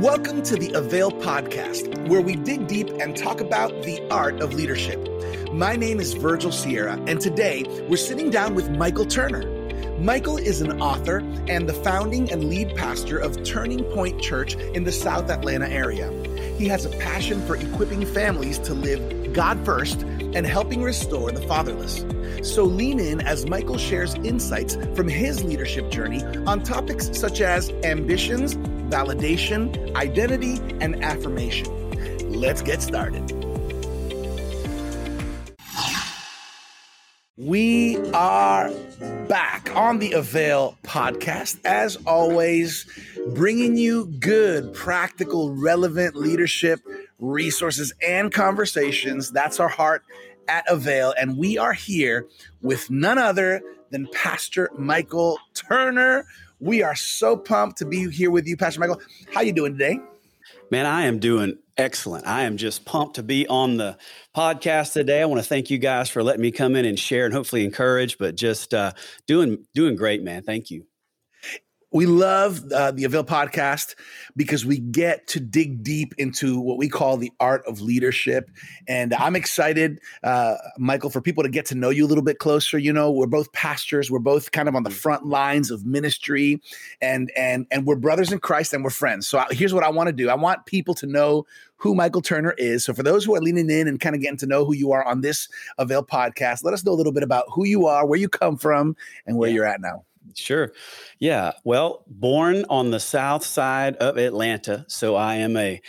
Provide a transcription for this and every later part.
Welcome to the Avail Podcast, where we dig deep and talk about the art of leadership. My name is Virgil Sierra, and today we're sitting down with Michael Turner. Michael is an author and the founding and lead pastor of Turning Point Church in the South Atlanta area. He has a passion for equipping families to live God first and helping restore the fatherless. So lean in as Michael shares insights from his leadership journey on topics such as ambitions, validation, identity, and affirmation. Let's get started. We are back on the Avail podcast, as always, bringing you good, practical, relevant leadership resources and conversations. That's our heart at Avail, and we are here with none other than Pastor Michael Turner. We are so pumped to be here with you, Pastor Michael. How you doing today? Man, I am doing excellent. I am just pumped to be on the podcast today. I want to thank you guys for letting me come in and share and hopefully encourage, but just uh, doing doing great, man. Thank you. We love uh, the Avail podcast because we get to dig deep into what we call the art of leadership. And I'm excited, uh, Michael, for people to get to know you a little bit closer. You know, we're both pastors, we're both kind of on the front lines of ministry, and and and we're brothers in Christ and we're friends. So here's what I want to do: I want people to know who Michael Turner is. So for those who are leaning in and kind of getting to know who you are on this Avail podcast, let us know a little bit about who you are, where you come from, and where yeah. you're at now. Sure. Yeah. Well, born on the south side of Atlanta. So I am a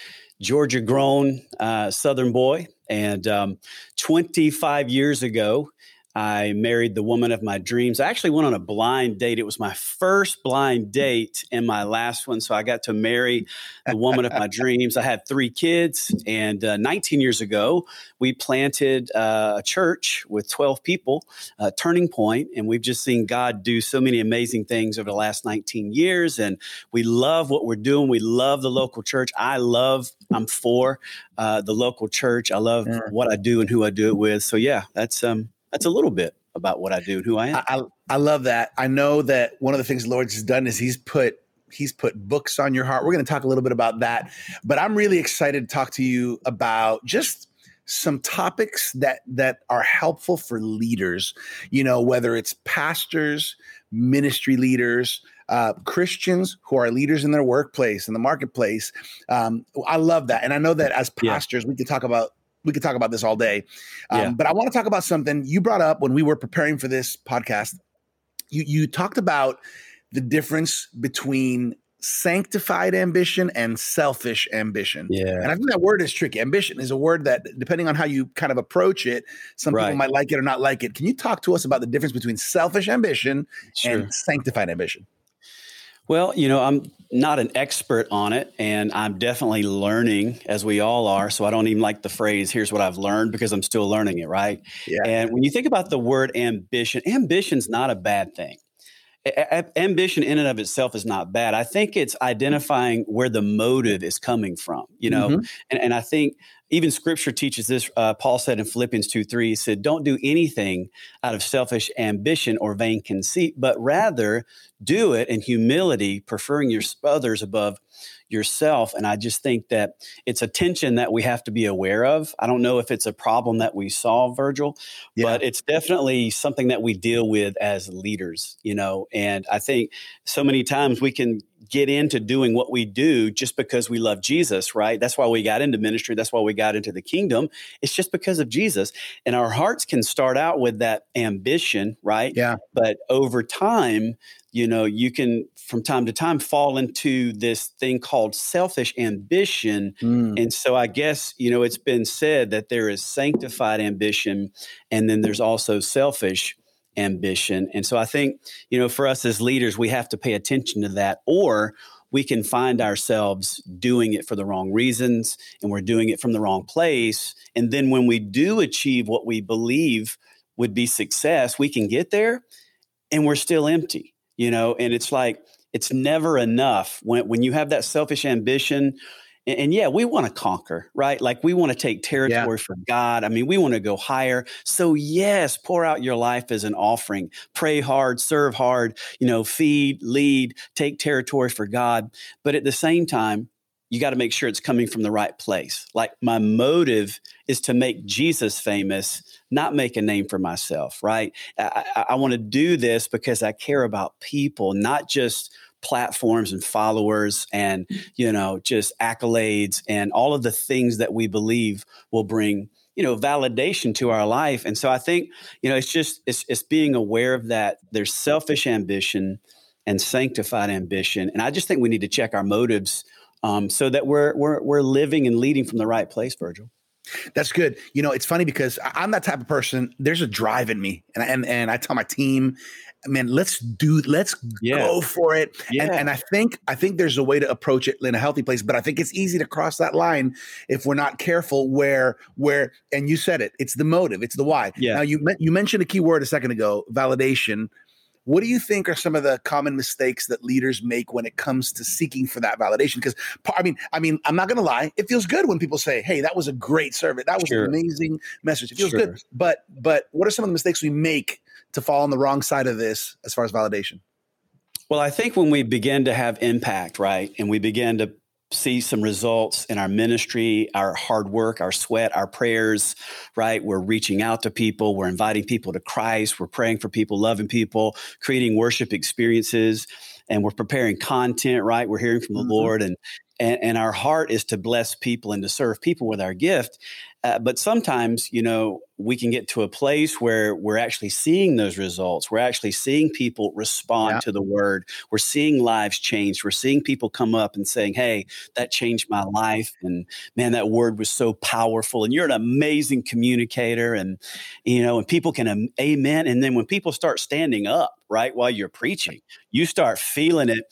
Georgia grown uh, Southern boy. And um, 25 years ago, I married the woman of my dreams. I actually went on a blind date. It was my first blind date and my last one. So I got to marry the woman of my dreams. I had three kids. And uh, 19 years ago, we planted uh, a church with 12 people, uh, Turning Point, And we've just seen God do so many amazing things over the last 19 years. And we love what we're doing. We love the local church. I love, I'm for uh, the local church. I love yeah. what I do and who I do it with. So, yeah, that's, um, that's a little bit about what I do and who I am. I, I love that. I know that one of the things the Lord has done is He's put He's put books on your heart. We're going to talk a little bit about that, but I'm really excited to talk to you about just some topics that that are helpful for leaders. You know, whether it's pastors, ministry leaders, uh, Christians who are leaders in their workplace in the marketplace. Um, I love that, and I know that as pastors, yeah. we could talk about we could talk about this all day. Um, yeah. But I want to talk about something you brought up when we were preparing for this podcast. You you talked about the difference between sanctified ambition and selfish ambition. Yeah. And I think that word is tricky. Ambition is a word that, depending on how you kind of approach it, some right. people might like it or not like it. Can you talk to us about the difference between selfish ambition sure. and sanctified ambition? Well, you know, I'm not an expert on it, and I'm definitely learning as we all are. So I don't even like the phrase, here's what I've learned, because I'm still learning it, right? Yeah. And when you think about the word ambition, ambition's not a bad thing. A- ambition in and of itself is not bad. I think it's identifying where the motive is coming from, you know? Mm-hmm. And, and I think even scripture teaches this. Uh, Paul said in Philippians 2 3, he said, Don't do anything out of selfish ambition or vain conceit, but rather do it in humility, preferring your others above yourself. And I just think that it's a tension that we have to be aware of. I don't know if it's a problem that we solve, Virgil, yeah. but it's definitely something that we deal with as leaders, you know. And I think so many times we can get into doing what we do just because we love Jesus, right? That's why we got into ministry. That's why we got into the kingdom. It's just because of Jesus. And our hearts can start out with that ambition, right? Yeah. But over time, you know, you can from time to time fall into this thing called selfish ambition. Mm. And so I guess, you know, it's been said that there is sanctified ambition and then there's also selfish ambition. And so I think, you know, for us as leaders, we have to pay attention to that, or we can find ourselves doing it for the wrong reasons and we're doing it from the wrong place. And then when we do achieve what we believe would be success, we can get there and we're still empty, you know, and it's like, it's never enough when, when you have that selfish ambition and, and yeah, we want to conquer, right? Like we want to take territory yeah. for God. I mean, we want to go higher. So yes, pour out your life as an offering. Pray hard, serve hard, you know, feed, lead, take territory for God. But at the same time, you got to make sure it's coming from the right place. Like my motive is to make Jesus famous, not make a name for myself, right? I, I, I want to do this because I care about people, not just platforms and followers and, mm. you know, just accolades and all of the things that we believe will bring you know validation to our life and so i think you know it's just it's, it's being aware of that there's selfish ambition and sanctified ambition and i just think we need to check our motives um, so that we're, we're we're living and leading from the right place, Virgil. That's good. You know, it's funny because I'm that type of person. There's a drive in me, and and and I tell my team, man, let's do, let's yeah. go for it. Yeah. And, and I think I think there's a way to approach it in a healthy place, but I think it's easy to cross that line if we're not careful. Where where and you said it, it's the motive, it's the why. Yeah. Now you you mentioned a key word a second ago, validation. What do you think are some of the common mistakes that leaders make when it comes to seeking for that validation? Because I mean, I mean, I'm not going to lie. It feels good when people say, "Hey, that was a great service. That was sure. an amazing message." It feels sure. good. But but what are some of the mistakes we make to fall on the wrong side of this as far as validation? Well, I think when we begin to have impact, right, and we begin to see some results in our ministry, our hard work, our sweat, our prayers, right? We're reaching out to people, we're inviting people to Christ, we're praying for people, loving people, creating worship experiences, and we're preparing content, right? We're hearing from the mm-hmm. Lord and and, and our heart is to bless people and to serve people with our gift. Uh, but sometimes, you know, we can get to a place where we're actually seeing those results. We're actually seeing people respond yeah. to the word. We're seeing lives change. We're seeing people come up and saying, Hey, that changed my life. And man, that word was so powerful. And you're an amazing communicator. And, you know, and people can um, amen. And then when people start standing up, right, while you're preaching, you start feeling it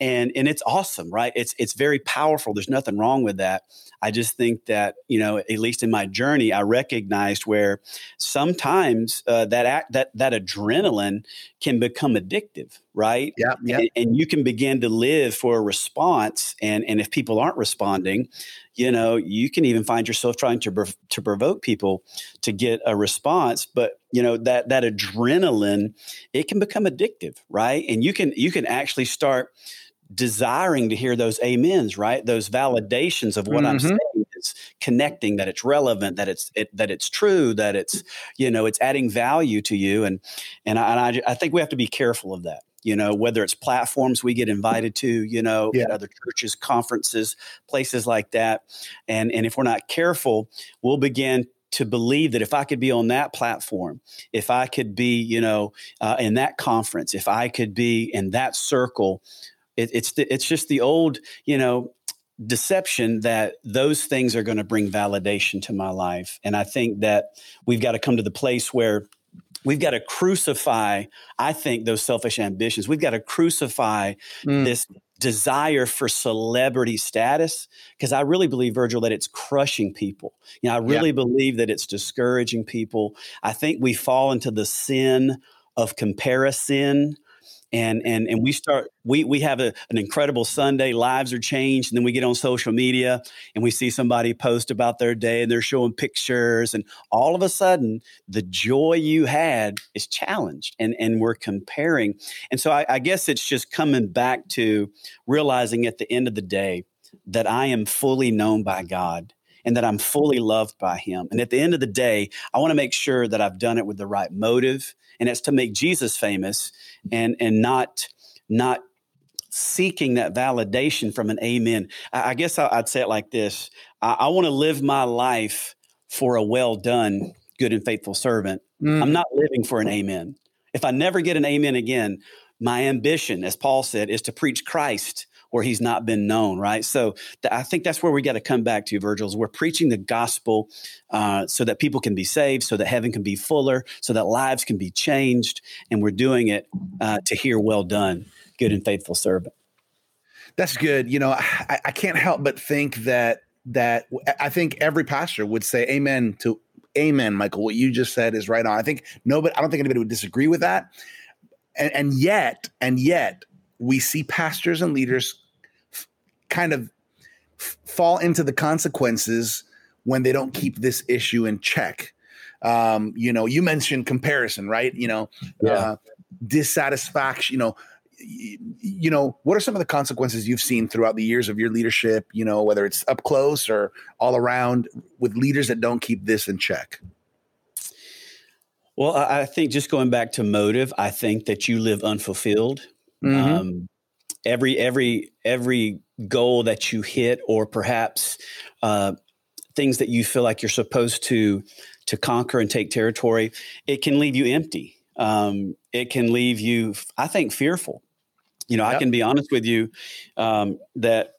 and and it's awesome right it's it's very powerful there's nothing wrong with that i just think that you know at least in my journey i recognized where sometimes uh, that act, that that adrenaline can become addictive right yeah, yeah. And, and you can begin to live for a response and and if people aren't responding you know you can even find yourself trying to to provoke people to get a response but you know that that adrenaline it can become addictive right and you can you can actually start desiring to hear those amens, right? Those validations of what mm-hmm. I'm saying is connecting that it's relevant, that it's it, that it's true, that it's you know it's adding value to you, and and I, and I, I think we have to be careful of that. You know, whether it's platforms we get invited to, you know, yeah. other churches, conferences, places like that, and and if we're not careful, we'll begin to believe that if I could be on that platform, if I could be, you know, uh, in that conference, if I could be in that circle, it, it's the, it's just the old, you know, deception that those things are going to bring validation to my life. And I think that we've got to come to the place where we've got to crucify, I think, those selfish ambitions. We've got to crucify mm. this desire for celebrity status because I really believe, Virgil, that it's crushing people. You know, I really yeah. believe that it's discouraging people. I think we fall into the sin of comparison and and and we start we we have a, an incredible sunday lives are changed and then we get on social media and we see somebody post about their day and they're showing pictures and all of a sudden the joy you had is challenged and and we're comparing. And so I, I guess it's just coming back to realizing at the end of the day that i am fully known by god and that I'm fully loved by him. And at the end of the day, I want to make sure that I've done it with the right motive and it's to make Jesus famous and and not not seeking that validation from an amen. I, I guess I, would say it like this: I, I want to live my life for a well done, good and faithful servant. Mm. I'm not living for an amen. If I never get an amen again, my ambition, as Paul said, is to preach Christ where he's not been known, right? So th- I think that's where we got to come back to, Virgil. Is we're preaching the gospel uh, so that people can be saved, so that heaven can be fuller, so that lives can be changed, and we're doing it uh, to hear, "Well done, good and faithful servant." That's good. You know, I, I can't help but think that that I think every pastor would say amen to amen, Michael. What you just said is right on. I think nobody, I don't think anybody would disagree with that. And, and yet, and yet, we see pastors and leaders f- kind of f- fall into the consequences when they don't keep this issue in check. Um, you know, you mentioned comparison, right? You know, yeah. uh, dissatisfaction. You know, you know, what are some of the consequences you've seen throughout the years of your leadership? You know, whether it's up close or all around with leaders that don't keep this in check. Well, I think just going back to motive, I think that you live unfulfilled. Mm-hmm. Um, every every every goal that you hit, or perhaps uh, things that you feel like you're supposed to to conquer and take territory, it can leave you empty. Um, it can leave you, I think, fearful. You know, yep. I can be honest with you um, that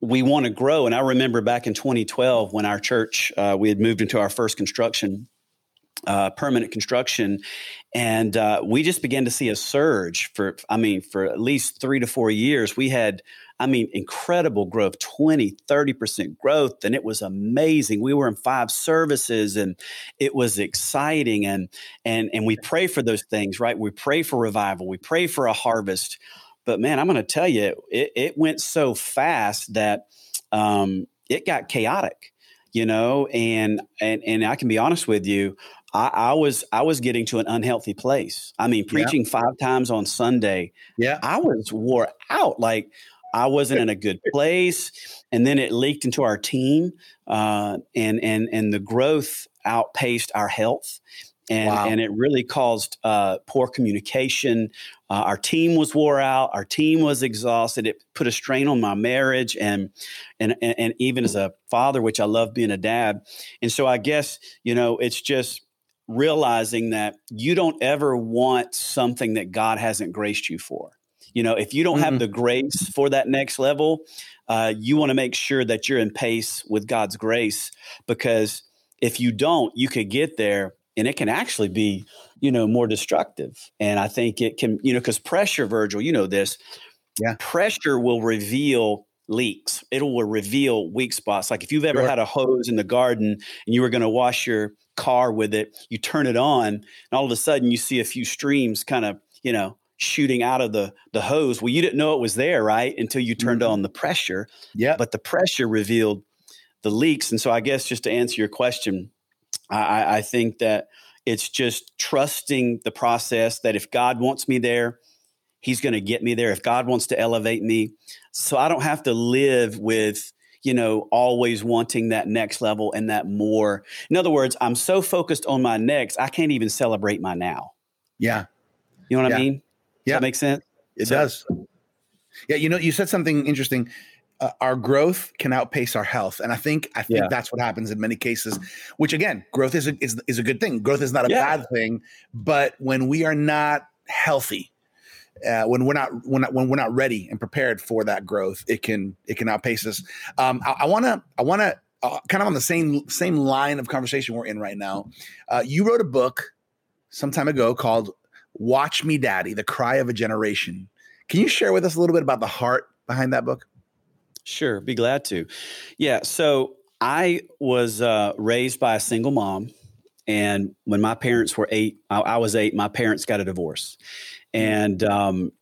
we want to grow. And I remember back in 2012 when our church uh, we had moved into our first construction uh, permanent construction. And uh, we just began to see a surge for, I mean, for at least three to four years. We had, I mean, incredible growth 20, 30% growth. And it was amazing. We were in five services and it was exciting. And, and, and we pray for those things, right? We pray for revival, we pray for a harvest. But man, I'm going to tell you, it, it went so fast that um, it got chaotic you know and and and i can be honest with you I, I, was I was getting to an unhealthy place. I mean, preaching yeah. five times on Sunday. Yeah, I was wore out. Like I wasn't in a good place, and then it leaked into our team, uh, and and and the growth outpaced our health. And, wow. and it really caused uh, poor communication. Uh, our team was wore out. Our team was exhausted. It put a strain on my marriage, and, and and and even as a father, which I love being a dad. And so I guess you know it's just realizing that you don't ever want something that God hasn't graced you for. You know, if you don't mm-hmm. have the grace for that next level, uh, you want to make sure that you're in pace with God's grace because if you don't, you could get there and it can actually be, you know, more destructive. And I think it can, you know, because pressure, Virgil, you know this, yeah, pressure will reveal leaks. It will reveal weak spots. Like if you've ever sure. had a hose in the garden and you were going to wash your car with it, you turn it on, and all of a sudden you see a few streams kind of, you know, shooting out of the the hose. Well, you didn't know it was there, right? Until you turned mm-hmm. on the pressure. Yeah. But the pressure revealed the leaks. And so I guess just to answer your question, I, I think that it's just trusting the process that if God wants me there, He's going to get me there. If God wants to elevate me, so I don't have to live with, you know, always wanting that next level and that more. In other words, I'm so focused on my next, I can't even celebrate my now. Yeah. You know what yeah. I mean? Does yeah. that make sense? It so, does. Yeah. You know, you said something interesting. Uh, our growth can outpace our health, and I think I think yeah. that's what happens in many cases. Which again, growth is a, is is a good thing. Growth is not a yeah. bad thing, but when we are not healthy, uh, when we're not when, when we're not ready and prepared for that growth, it can it can outpace us. Um, I want to I want to uh, kind of on the same same line of conversation we're in right now. Uh, you wrote a book some time ago called "Watch Me, Daddy: The Cry of a Generation." Can you share with us a little bit about the heart behind that book? Sure, be glad to. Yeah, so I was uh, raised by a single mom. And when my parents were eight, I, I was eight, my parents got a divorce. And um,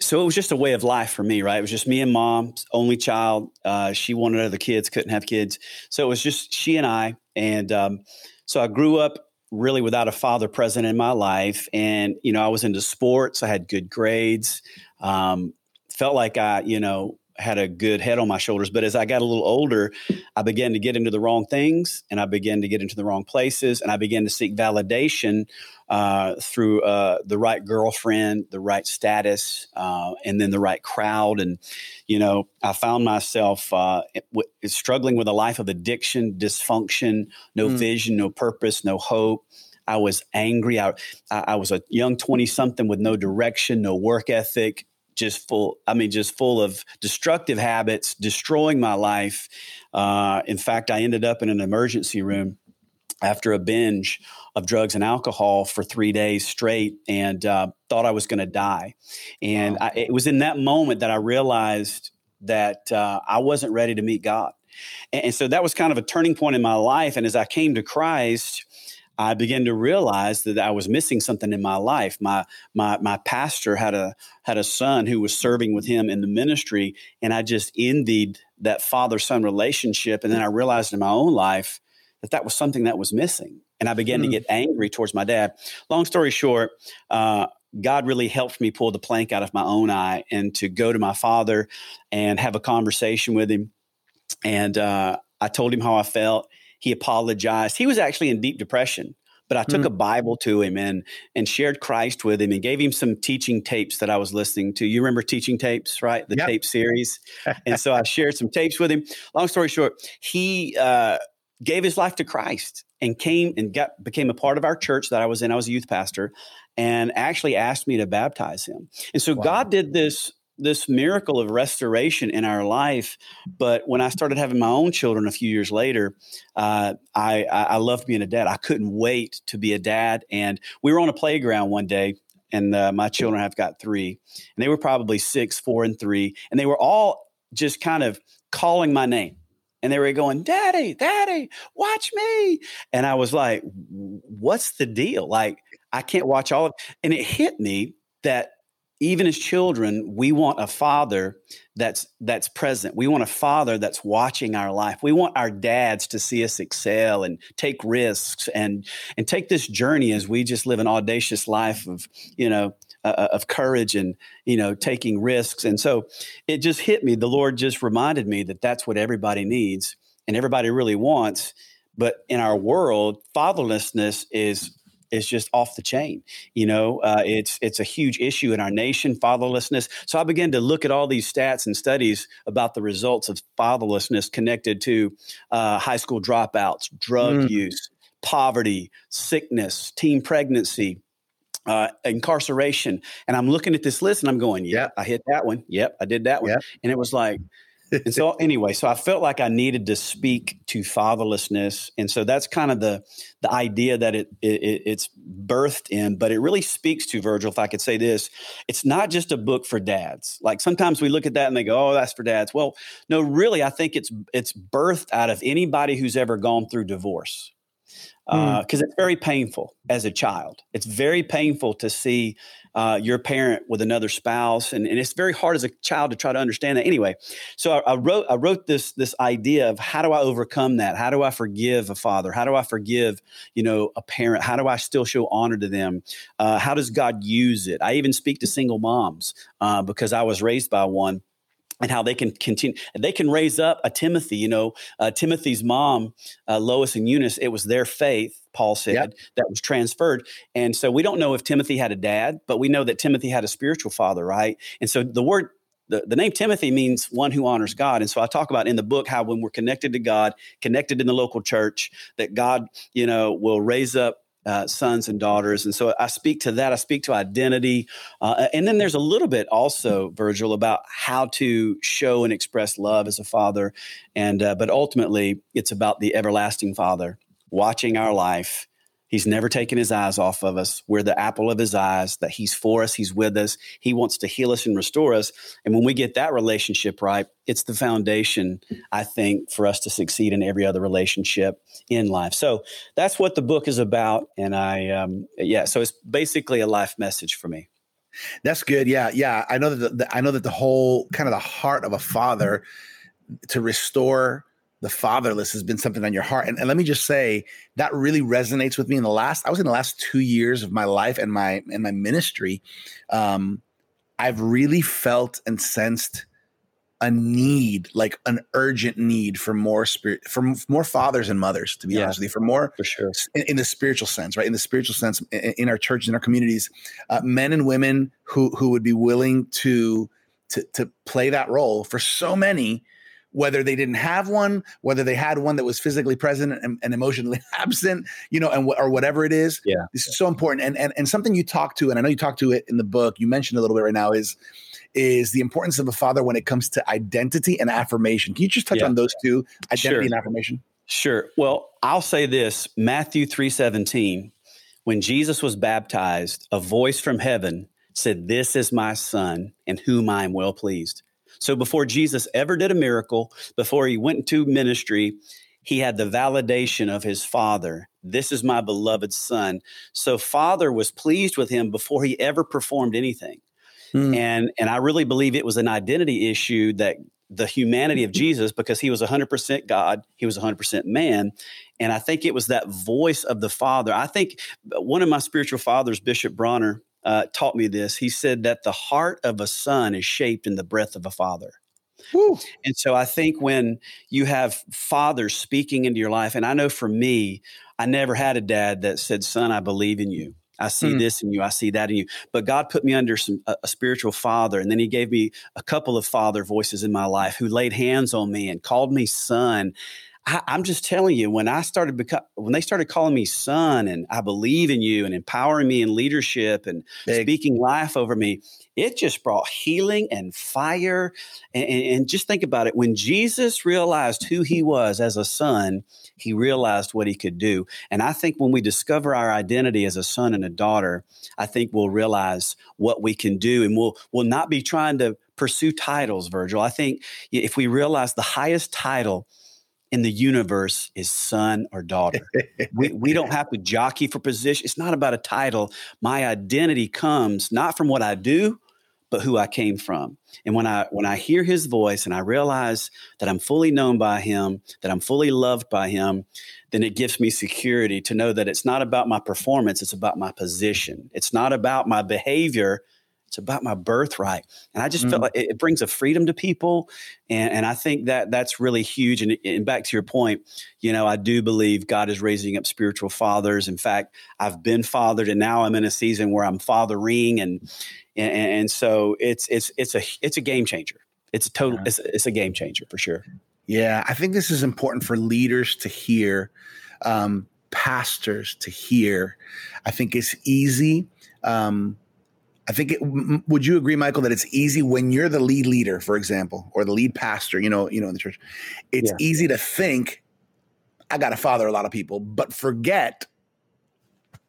so it was just a way of life for me, right? It was just me and mom, only child. Uh, she wanted other kids, couldn't have kids. So it was just she and I. And um, so I grew up really without a father present in my life. And, you know, I was into sports, I had good grades, um, felt like I, you know, had a good head on my shoulders. But as I got a little older, I began to get into the wrong things and I began to get into the wrong places and I began to seek validation uh, through uh, the right girlfriend, the right status, uh, and then the right crowd. And, you know, I found myself uh, w- struggling with a life of addiction, dysfunction, no mm. vision, no purpose, no hope. I was angry. I, I was a young 20 something with no direction, no work ethic, just full i mean just full of destructive habits destroying my life. Uh, in fact i ended up in an emergency room after a binge of drugs and alcohol for three days straight and uh, thought i was going to die. And wow. I, it was in that moment that i realized that uh, i wasn't ready to meet god. And, and so that was kind of a turning point in my life and as i came to christ I began to realize that I was missing something in my life. My my my pastor had a had a son who was serving with him in the ministry, and I just envied that father son relationship. And then I realized in my own life that that was something that was missing, and I began mm. to get angry towards my dad. Long story short, uh, God really helped me pull the plank out of my own eye and to go to my father and have a conversation with him. And uh, I told him how I felt. He apologized. He was actually in deep depression, but I took mm. a Bible to him and and shared Christ with him and gave him some teaching tapes that I was listening to. You remember teaching tapes, right? The yep. tape series. and so I shared some tapes with him. Long story short, he uh, gave his life to Christ and came and got became a part of our church that I was in. I was a youth pastor and actually asked me to baptize him. And so wow. God did this this miracle of restoration in our life. But when I started having my own children a few years later, uh, I, I loved being a dad. I couldn't wait to be a dad. And we were on a playground one day, and uh, my children have got three, and they were probably six, four, and three, and they were all just kind of calling my name and they were going, Daddy, Daddy, watch me. And I was like, What's the deal? Like, I can't watch all of and it hit me that even as children, we want a father that's that's present. We want a father that's watching our life. We want our dads to see us excel and take risks and and take this journey as we just live an audacious life of, you know, uh, uh, of courage and you know taking risks and so it just hit me the lord just reminded me that that's what everybody needs and everybody really wants but in our world fatherlessness is is just off the chain. You know, uh, it's it's a huge issue in our nation, fatherlessness. So I began to look at all these stats and studies about the results of fatherlessness connected to uh, high school dropouts, drug mm. use, poverty, sickness, teen pregnancy, uh, incarceration. And I'm looking at this list and I'm going, yeah, I hit that one. Yep, I did that one. Yep. And it was like, and so anyway, so I felt like I needed to speak to fatherlessness, and so that's kind of the the idea that it, it it's birthed in, but it really speaks to Virgil. If I could say this, it's not just a book for dads. Like sometimes we look at that and they go, "Oh, that's for dads." Well, no, really, I think it's it's birthed out of anybody who's ever gone through divorce because uh, mm. it's very painful as a child. It's very painful to see uh, your parent with another spouse, and, and, it's very hard as a child to try to understand that. Anyway, so I, I, wrote I wrote this this idea of how do I overcome that? How do I forgive a father? How do I forgive you know a parent? How do I still show honor to them? Uh, how does God use it? I even speak to single moms uh, because I was raised by one and how they can continue they can raise up a timothy you know uh, timothy's mom uh, lois and eunice it was their faith paul said yep. that was transferred and so we don't know if timothy had a dad but we know that timothy had a spiritual father right and so the word the, the name Timothy means one who honors God. And so I talk about in the book how when we're connected to God, connected in the local church, that God, you know, will raise up uh, sons and daughters. And so I speak to that. I speak to identity. Uh, and then there's a little bit also, Virgil, about how to show and express love as a father. And, uh, but ultimately, it's about the everlasting father watching our life He's never taken his eyes off of us. We're the apple of his eyes, that he's for us, he's with us. He wants to heal us and restore us. And when we get that relationship right, it's the foundation, I think, for us to succeed in every other relationship in life. So that's what the book is about. And I, um, yeah, so it's basically a life message for me. That's good. Yeah. Yeah. I know that the, I know that the whole kind of the heart of a father to restore the fatherless has been something on your heart. And, and, let me just say that really resonates with me in the last, I was in the last two years of my life and my and my ministry. Um, I've really felt and sensed a need, like an urgent need for more spirit, for more fathers and mothers, to be yeah, honest with you, for more, for sure, in, in, the spiritual sense, right? In the spiritual sense, in, in our churches, in our communities, uh, men and women who who would be willing to to to play that role for so many whether they didn't have one, whether they had one that was physically present and, and emotionally absent, you know, and or whatever it is. Yeah, this is so important. And and and something you talk to, and I know you talked to it in the book. You mentioned a little bit right now is is the importance of a father when it comes to identity and affirmation. Can you just touch yeah. on those two, identity sure. and affirmation? Sure. Well, I'll say this: Matthew three seventeen. When Jesus was baptized, a voice from heaven said, This is my son in whom I am well pleased. So before Jesus ever did a miracle, before he went into ministry, he had the validation of his father. This is my beloved son. So father was pleased with him before he ever performed anything. Hmm. And and I really believe it was an identity issue that the humanity of Jesus because he was 100% God, he was 100% man, and I think it was that voice of the Father. I think one of my spiritual fathers, Bishop Bronner, uh, taught me this. He said that the heart of a son is shaped in the breath of a father. Woo. And so I think when you have fathers speaking into your life, and I know for me, I never had a dad that said, Son, I believe in you. I see mm. this in you. I see that in you. But God put me under some a, a, spiritual father, and then He gave me a couple of father voices in my life who laid hands on me and called me son. I, am just telling you, when I started beco- when they started calling me son, and I believe in you, and empowering me in leadership and Big. speaking life over me, it just brought healing and fire. And, and just think about it: when Jesus realized who He was as a son, He realized what He could do. And I think when we discover our identity as a son and a daughter, I think we'll realize what we can do, and we'll we'll not be trying to pursue titles, Virgil. I think if we realize the highest title in the universe is son or daughter. we, we don't have to jockey for position. It's not about a title. My identity comes not from what I do, but who I came from. And when I when I hear his voice and I realize that I'm fully known by him, that I'm fully loved by him, then it gives me security to know that it's not about my performance, it's about my position. It's not about my behavior, it's about my birthright. And I just mm. felt like it, it, brings a freedom to people. And, and I think that that's really huge. And, and, back to your point, you know, I do believe God is raising up spiritual fathers. In fact, I've been fathered and now I'm in a season where I'm fathering. And, and, and so it's, it's, it's a, it's a game changer. It's a total, yeah. it's, it's a game changer for sure. Yeah. I think this is important for leaders to hear, um, pastors to hear. I think it's easy. Um, I think it, would you agree, Michael, that it's easy when you're the lead leader, for example, or the lead pastor, you know, you know, in the church, it's yeah. easy to think I got to father a lot of people, but forget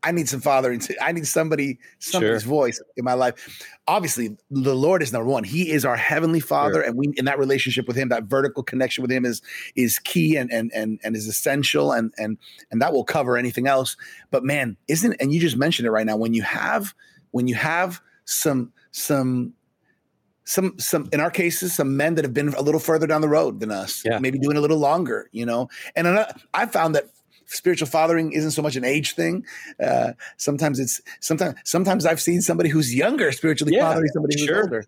I need some fathering. I need somebody, somebody's sure. voice in my life. Obviously, the Lord is number one. He is our heavenly Father, sure. and we in that relationship with Him, that vertical connection with Him is is key and and and and is essential, and and and that will cover anything else. But man, isn't and you just mentioned it right now when you have when you have some some some some in our cases some men that have been a little further down the road than us yeah. maybe doing a little longer you know? And i found that spiritual fathering isn't so much an age thing. Uh, sometimes it's sometimes sometimes i've seen somebody who's younger spiritually yeah, fathering somebody who's sure. older.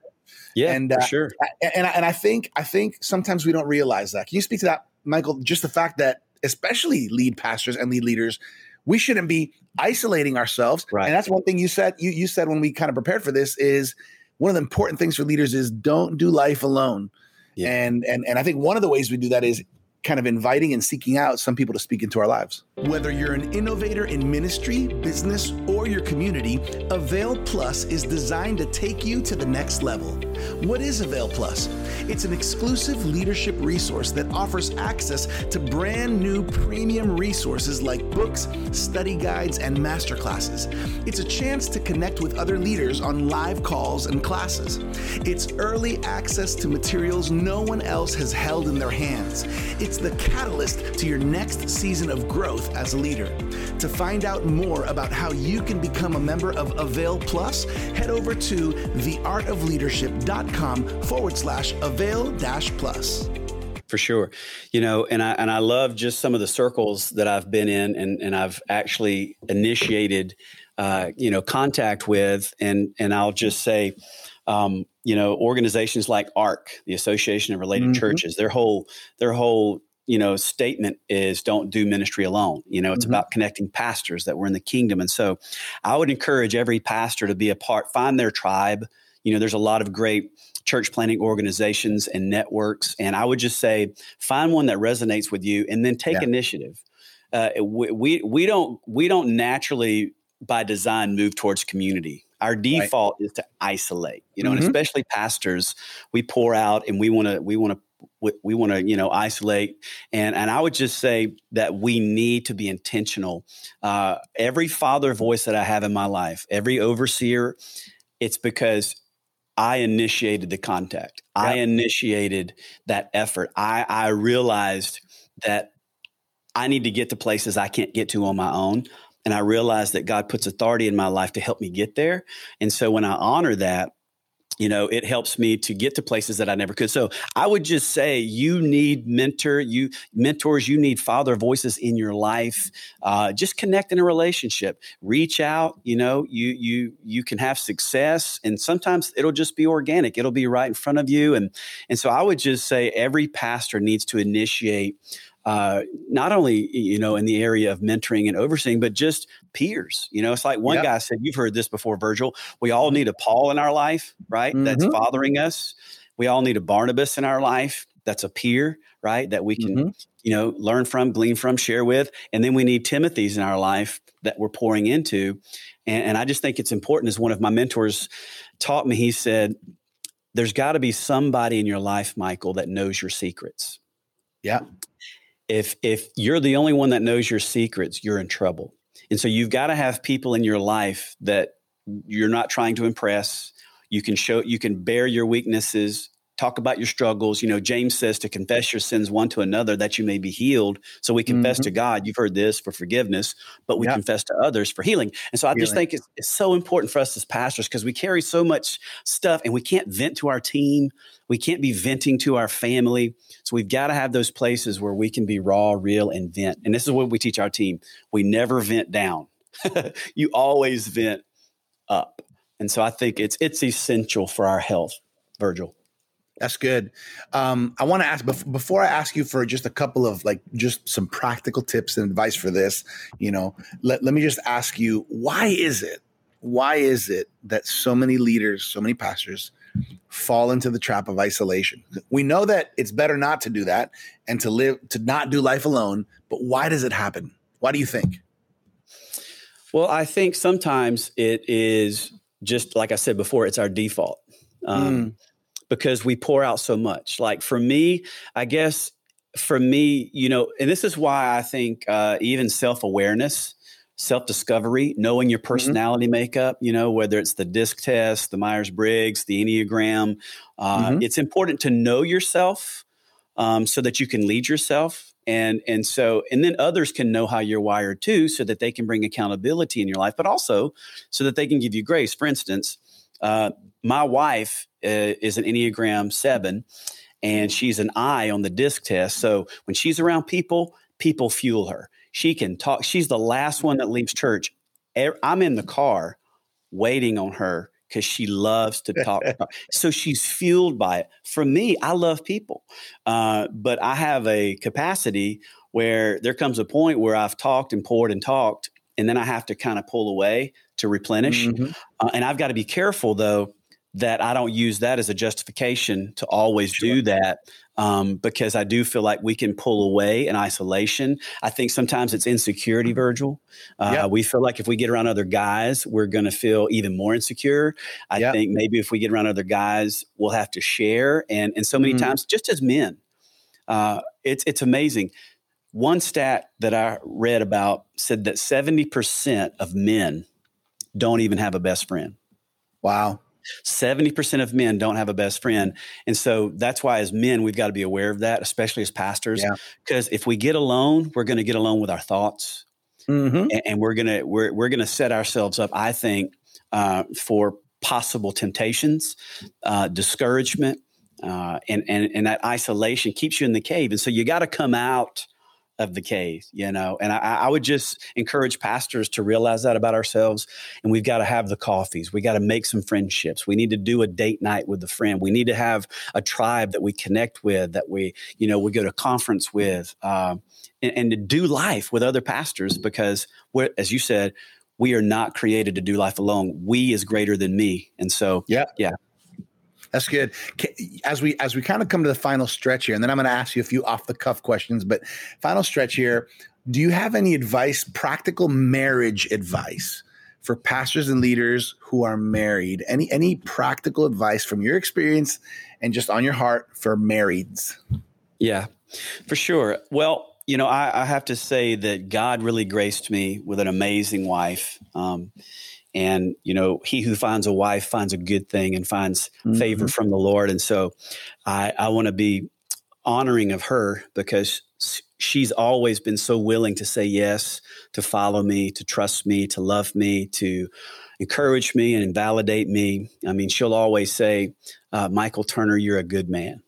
Yeah and uh, sure. and, and i think i think sometimes we don't realize that. Can you speak to that michael? Just the fact that especially lead pastors and lead leaders we shouldn't be isolating ourselves. Right. And that's one thing you said. You you said when we kind of prepared for this is one of the important things for leaders is don't do life alone. Yeah. And and and I think one of the ways we do that is kind of inviting and seeking out some people to speak into our lives. Whether you're an innovator in ministry, business, or your community, Avail Plus is designed to take you to the next level. What is Avail Plus? It's an exclusive leadership resource that offers access to brand new premium resources like books, study guides, and masterclasses. It's a chance to connect with other leaders on live calls and classes. It's early access to materials no one else has held in their hands. It's the catalyst to your next season of growth as a leader. To find out more about how you can become a member of Avail Plus, head over to theartofleadership.com forward slash avail dash plus for sure you know and i and i love just some of the circles that i've been in and and i've actually initiated uh, you know contact with and and i'll just say um, you know organizations like arc the association of related mm-hmm. churches their whole their whole you know statement is don't do ministry alone you know it's mm-hmm. about connecting pastors that were in the kingdom and so i would encourage every pastor to be a part find their tribe you know there's a lot of great church planning organizations and networks and i would just say find one that resonates with you and then take yeah. initiative uh, we, we we don't we don't naturally by design move towards community our default right. is to isolate you know mm-hmm. and especially pastors we pour out and we want to we want to we, we want to you know isolate and and i would just say that we need to be intentional uh, every father voice that i have in my life every overseer it's because I initiated the contact. Yep. I initiated that effort. I, I realized that I need to get to places I can't get to on my own. And I realized that God puts authority in my life to help me get there. And so when I honor that, you know it helps me to get to places that i never could. So i would just say you need mentor you mentors you need father voices in your life uh, just connect in a relationship. Reach out you know you you you can have success and sometimes it'll just be organic. It'll be right in front of you and and so i would just say every pastor needs to initiate uh, not only you know in the area of mentoring and overseeing, but just peers. You know, it's like one yep. guy said, "You've heard this before, Virgil. We all need a Paul in our life, right? Mm-hmm. That's fathering us. We all need a Barnabas in our life. That's a peer, right? That we can." Mm-hmm. You know, learn from, glean from, share with, and then we need Timothy's in our life that we're pouring into. And, and I just think it's important. As one of my mentors taught me, he said, "There's got to be somebody in your life, Michael, that knows your secrets." Yeah if if you're the only one that knows your secrets, you're in trouble. And so you've got to have people in your life that you're not trying to impress. You can show you can bare your weaknesses, talk about your struggles. You know, James says to confess your sins one to another that you may be healed. So we confess mm-hmm. to God, you've heard this for forgiveness, but we confess to others for healing. And so I healing. just think it's, it's so important for us as pastors because we carry so much stuff and we can't vent to our team. We can't be venting to our family. So we've got to have those places where we can be raw, real, and vent. And this is what we teach our team. We never vent down. you always vent up. And so I think it's it's essential for our health, Virgil. That's good. Um, I want to ask before I ask you for just a couple of like just some practical tips and advice for this. You know, let, let me just ask you why is it why is it that so many leaders, so many pastors fall into the trap of isolation. We know that it's better not to do that and to live to not do life alone, but why does it happen? Why do you think? Well, I think sometimes it is just like I said before, it's our default. Um, mm. Because we pour out so much. Like for me, I guess for me, you know, and this is why I think uh, even self awareness self discovery, knowing your mm-hmm. personality mm-hmm. makeup, you know, whether it's the DISC test, the Myers Briggs, the Enneagram. Uh, mm-hmm. It's important to know yourself um, so that you can lead yourself. And, and so, and then others can know how you're wired too, so that they can bring accountability in your life, but also so that they can give you grace. For instance, uh, my wife uh, is an Enneagram 7 and she's an I on the disc test. So when she's around people, people fuel her. She can talk. She's the last one that leaves church. I'm in the car waiting on her because she loves to talk. so she's fueled by it. For me, I love people, uh, but I have a capacity where there comes a point where I've talked and poured and talked, and then I have to kind of pull away to replenish. Mm-hmm. Uh, and I've got to be careful though that I don't use that as a justification to always sure. do that um, because I do feel like we can pull away in isolation. I think sometimes it's insecurity, Virgil. Uh, yep. We feel like if we get around other guys, we're going to feel even more insecure. I yep. think maybe if we get around other guys, we'll have to share. And, and so many mm-hmm. times, just as men, uh, it's, it's amazing. One stat that I read about said that 70% of men don't even have a best friend. Wow. 70% of men don't have a best friend. And so that's why, as men, we've got to be aware of that, especially as pastors. Because yeah. if we get alone, we're going to get alone with our thoughts. Mm-hmm. And, and, we're going to we're, we're going to set ourselves up, I think, uh, for possible temptations, uh, discouragement, uh, and, and, and that isolation keeps you in the cave. And so you got to come out of the cave, you know. And I, I, would just encourage pastors to realize that about ourselves. And we've got to have the coffees. We got to make some friendships. We need to do a date night with a friend. We need to have a tribe that we connect with, that we, you know, we go to conference with, uh, and, and to do life with other pastors because we're, as you said, we are not created to do life alone. We is greater than me. And so, yeah, yeah, that's good. As we as we kind of come to the final stretch here, and then I'm going to ask you a few off the cuff questions. But final stretch here, do you have any advice, practical marriage advice for pastors and leaders who are married? Any any practical advice from your experience and just on your heart for marrieds? Yeah, for sure. Well, you know, I, I have to say that God really graced me with an amazing wife. Um, and you know he who finds a wife finds a good thing and finds mm-hmm. favor from the lord and so i i want to be honoring of her because she's always been so willing to say yes, to follow me, to trust me, to love me, to encourage me and validate me. I mean, she'll always say, uh, Michael Turner, you're a good man.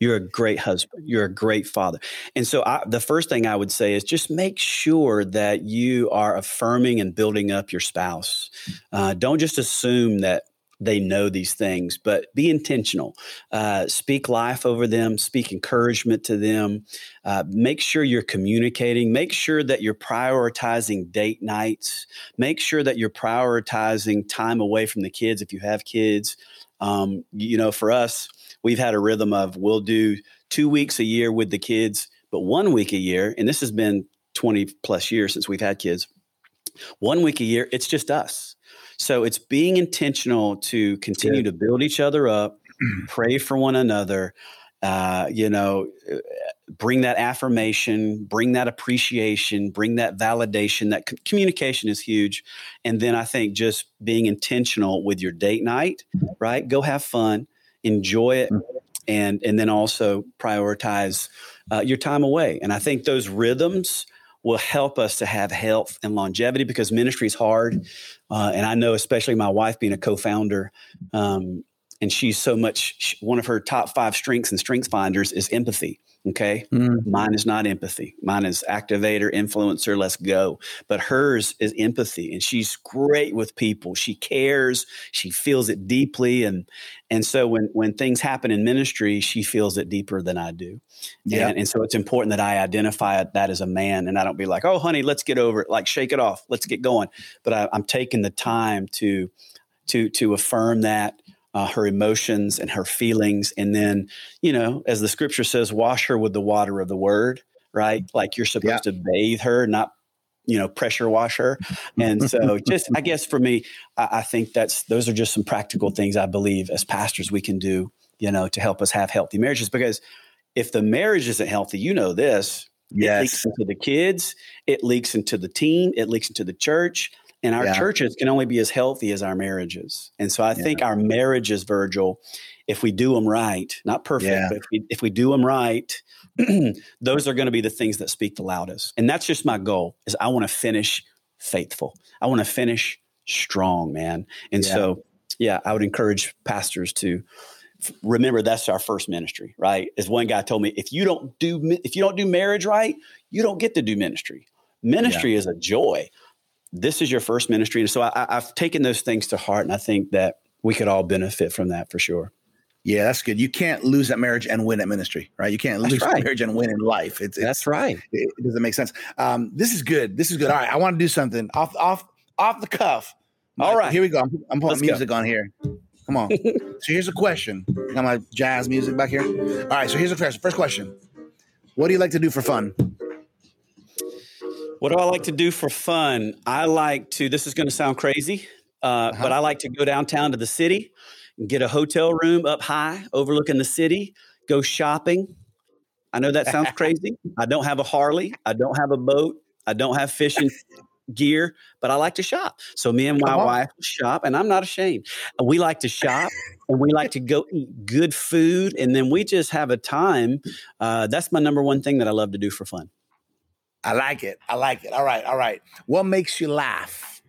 You're a great husband. You're a great father. And so, I, the first thing I would say is just make sure that you are affirming and building up your spouse. Uh, don't just assume that they know these things, but be intentional. Uh, speak life over them, speak encouragement to them. Uh, make sure you're communicating. Make sure that you're prioritizing date nights. Make sure that you're prioritizing time away from the kids if you have kids. Um, you know, for us, we've had a rhythm of we'll do two weeks a year with the kids, but one week a year, and this has been 20 plus years since we've had kids. One week a year, it's just us so it's being intentional to continue to build each other up, pray for one another, uh, you know, uh, bring that affirmation, bring that appreciation, bring that validation. That c- communication is huge. And then I think just being intentional with your date night, right? Go have fun, enjoy it, mm-hmm. and and then also prioritize uh, your time away. And I think those rhythms will help us to have health and longevity because ministry is hard. Uh, and I know, especially my wife being a co founder, um, and she's so much, one of her top five strengths and strengths finders is empathy. Okay. Mm. Mine is not empathy. Mine is activator, influencer, let's go. But hers is empathy. And she's great with people. She cares. She feels it deeply. And and so when when things happen in ministry, she feels it deeper than I do. Yeah. And, and so it's important that I identify that as a man and I don't be like, oh honey, let's get over it. Like shake it off. Let's get going. But I, I'm taking the time to to to affirm that uh, her emotions and her feelings. And then, you know, as the scripture says, wash her with the water of the word, right? Like you're supposed yeah. to bathe her, not, you know, pressure wash her. And so just, I guess for me, I, I think that's, those are just some practical things I believe as pastors we can do, you know, to help us have healthy marriages. Because if the marriage isn't healthy, you know this, yes. it leaks into the kids, it leaks into the team, it leaks into the church and our yeah. churches can only be as healthy as our marriages. And so I yeah. think our marriages, Virgil, if we do them right, not perfect, yeah. but if we, if we do them right, those are going to be the things that speak the loudest. And that's just my goal is I want to finish faithful. I want to finish strong, man. And so, yeah, I would encourage pastors to remember that's our first ministry, right? As one guy told me, if you don't do if you don't do marriage right, you don't get to do ministry. Ministry is a joy this is your first ministry. And so I, have taken those things to heart, and I think that we could all benefit from that for sure. Yeah, that's good. You can't lose that marriage and win at ministry, right? You can't that's lose right. marriage and win in life. It's, it's that's right. It, it, doesn't make sense. Um, this is good. This is good. All right, I want to do something off off off the cuff. All right, here we go. I'm, I'm putting Let's music go. on here. Come on. so here's a question. Got my jazz music back here. All right. So here's the first first question. What do you like to do for fun? What do I like to do for fun? I like to, this is going to sound crazy, uh, uh-huh. but I like to go downtown to the city, get a hotel room up high overlooking the city, go shopping. I know that sounds crazy. I don't have a Harley, I don't have a boat, I don't have fishing gear, but I like to shop. So me and my wife shop, and I'm not ashamed. We like to shop and we like to go eat good food, and then we just have a time. Uh, that's my number one thing that I love to do for fun. I like it. I like it. All right. All right. What makes you laugh?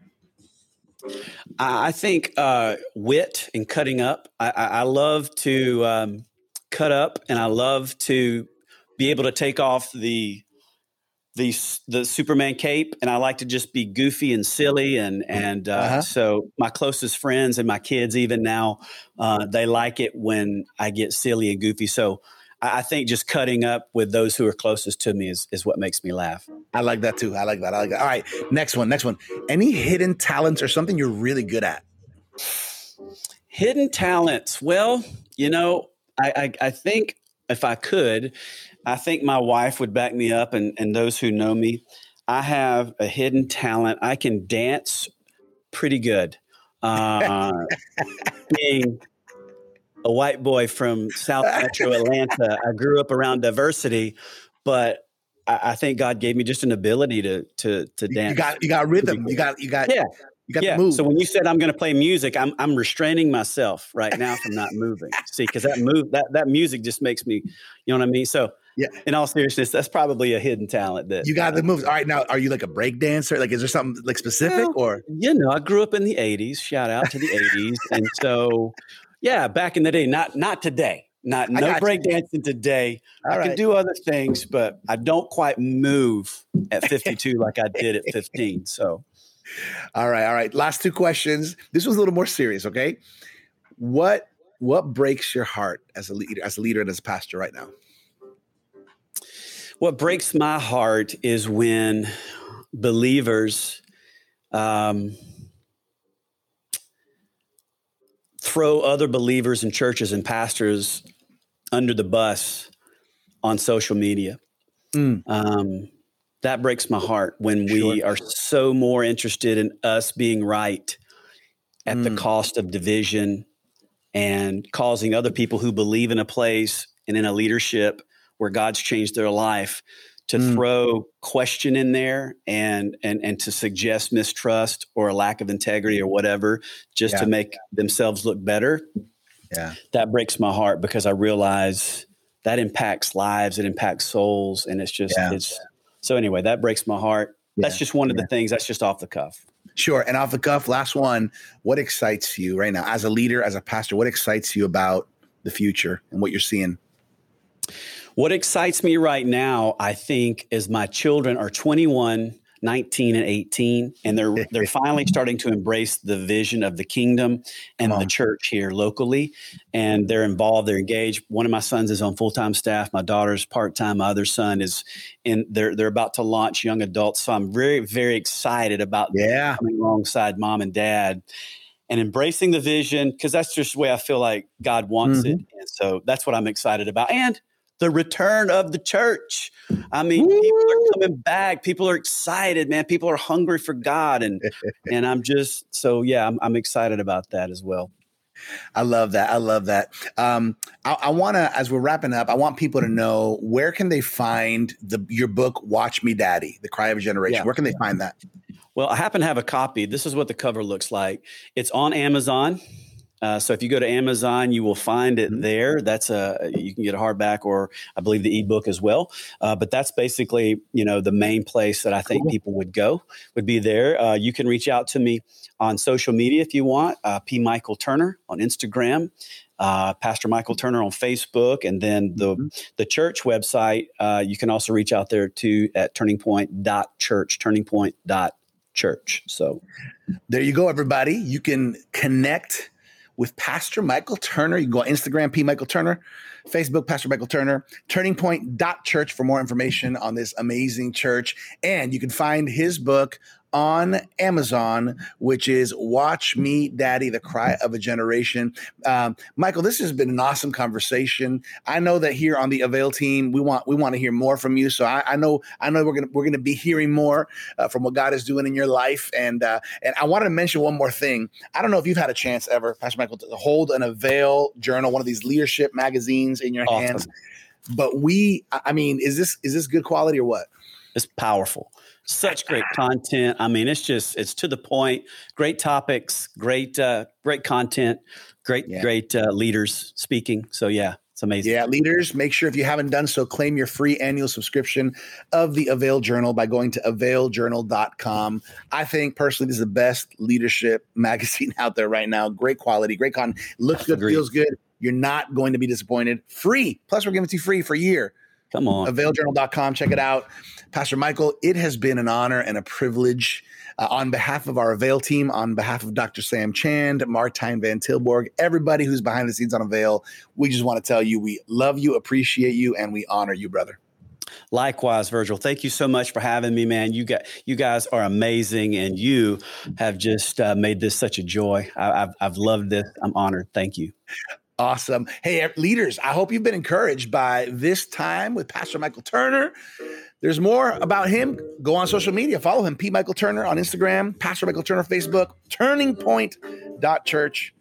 I think uh, wit and cutting up. I, I love to um, cut up, and I love to be able to take off the the the Superman cape, and I like to just be goofy and silly, and and uh, uh-huh. so my closest friends and my kids even now uh, they like it when I get silly and goofy. So I think just cutting up with those who are closest to me is, is what makes me laugh. I like that too. I like that. I like that. All right. Next one. Next one. Any hidden talents or something you're really good at? Hidden talents. Well, you know, I, I, I think if I could, I think my wife would back me up and, and those who know me. I have a hidden talent. I can dance pretty good. Uh, being a white boy from South Metro Atlanta. I grew up around diversity, but I, I, think God gave me just an ability to to to dance. You got you got rhythm. You got you got yeah. You got yeah. So when you said I'm going to play music, I'm I'm restraining myself right now from not moving. See, because that move that that music just makes me, you know what I mean. So yeah. In all seriousness, that's probably a hidden talent that you got the moves. All right, now are you like a break dancer? Like, is there something like specific well, or? You know, I grew up in the '80s. Shout out to the '80s, and so yeah, back in the day, not not today. Not no breakdancing today. All I right. can do other things, but I don't quite move at 52 like I did at 15. So, all right, all right. Last two questions. This was a little more serious. Okay, what what breaks your heart as a leader, as a leader and as a pastor right now? What breaks my heart is when believers um, throw other believers and churches and pastors under the bus on social media. Mm. Um, that breaks my heart when we are so more interested in us being right at mm. the cost of division and causing other people who believe in a place and in a leadership where God's changed their life to mm. throw question in there and and and to suggest mistrust or a lack of integrity or whatever just yeah. to make themselves look better yeah. That breaks my heart because I realize that impacts lives, it impacts souls, and it's just yeah. it's so anyway, that breaks my heart. Yeah. That's just one of the things. That's just off the cuff. Sure. And off the cuff, last one. What excites you right now as a leader, as a pastor? What excites you about the future and what you're seeing? What excites me right now, I think, is my children are 21 19 and 18 and they're they're finally starting to embrace the vision of the kingdom and the church here locally and they're involved they're engaged. One of my sons is on full-time staff my daughter's part-time my other son is in they're they're about to launch young adults so i'm very very excited about yeah. coming alongside mom and dad and embracing the vision because that's just the way i feel like god wants mm-hmm. it and so that's what i'm excited about and the return of the church. I mean, Woo! people are coming back. People are excited, man. People are hungry for God, and and I'm just so yeah, I'm, I'm excited about that as well. I love that. I love that. Um, I, I want to, as we're wrapping up, I want people to know where can they find the your book, "Watch Me, Daddy: The Cry of a Generation." Yeah. Where can they find that? Well, I happen to have a copy. This is what the cover looks like. It's on Amazon. Uh, so if you go to Amazon, you will find it mm-hmm. there. That's a you can get a hardback or I believe the ebook as well. Uh, but that's basically you know the main place that I think cool. people would go would be there. Uh, you can reach out to me on social media if you want. Uh, P Michael Turner on Instagram. Uh, Pastor Michael Turner on Facebook, and then the mm-hmm. the church website. Uh, you can also reach out there too at Turning Point dot Church. Turning Church. So there you go, everybody. You can connect with Pastor Michael Turner. You can go on Instagram, P. Michael Turner, Facebook, Pastor Michael Turner, Turning Point Church for more information on this amazing church. And you can find his book, on Amazon, which is Watch Me Daddy, The Cry of a Generation. Um, Michael, this has been an awesome conversation. I know that here on the Avail team, we want we want to hear more from you. So I, I know I know we're gonna we're gonna be hearing more uh, from what God is doing in your life. And uh, and I wanted to mention one more thing. I don't know if you've had a chance ever, Pastor Michael, to hold an Avail journal, one of these leadership magazines in your awesome. hands. But we, I mean, is this is this good quality or what? It's powerful such great content. I mean, it's just it's to the point. Great topics, great uh, great content, great yeah. great uh, leaders speaking. So yeah, it's amazing. Yeah, leaders, make sure if you haven't done so, claim your free annual subscription of the Avail Journal by going to availjournal.com. I think personally, this is the best leadership magazine out there right now. Great quality, great content, looks good, Agreed. feels good. You're not going to be disappointed. Free. Plus, we're giving it to you free for a year. Come on. Availjournal.com. Check it out. Pastor Michael, it has been an honor and a privilege uh, on behalf of our Avail team, on behalf of Dr. Sam Chand, Martijn Van Tilborg, everybody who's behind the scenes on Avail. We just want to tell you we love you, appreciate you, and we honor you, brother. Likewise, Virgil. Thank you so much for having me, man. You got you guys are amazing, and you have just uh, made this such a joy. I, have I've loved this. I'm honored. Thank you. Awesome. Hey, er, leaders, I hope you've been encouraged by this time with Pastor Michael Turner. There's more about him. Go on social media. Follow him, P. Michael Turner on Instagram, Pastor Michael Turner Facebook, Turning Point Church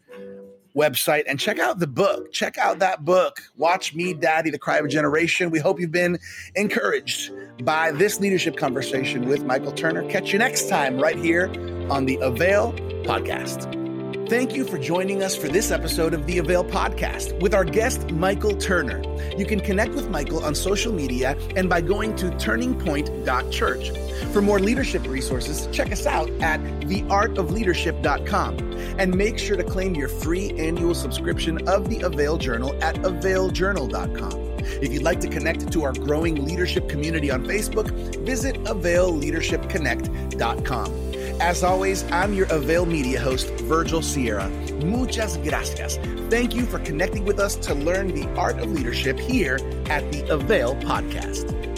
website, and check out the book. Check out that book, Watch Me, Daddy, The Cry of a Generation. We hope you've been encouraged by this leadership conversation with Michael Turner. Catch you next time right here on the Avail Podcast. Thank you for joining us for this episode of the Avail Podcast with our guest, Michael Turner. You can connect with Michael on social media and by going to turningpoint.church. For more leadership resources, check us out at theartofleadership.com and make sure to claim your free annual subscription of the Avail Journal at availjournal.com. If you'd like to connect to our growing leadership community on Facebook, visit availleadershipconnect.com. As always, I'm your Avail Media host, Virgil Sierra. Muchas gracias. Thank you for connecting with us to learn the art of leadership here at the Avail Podcast.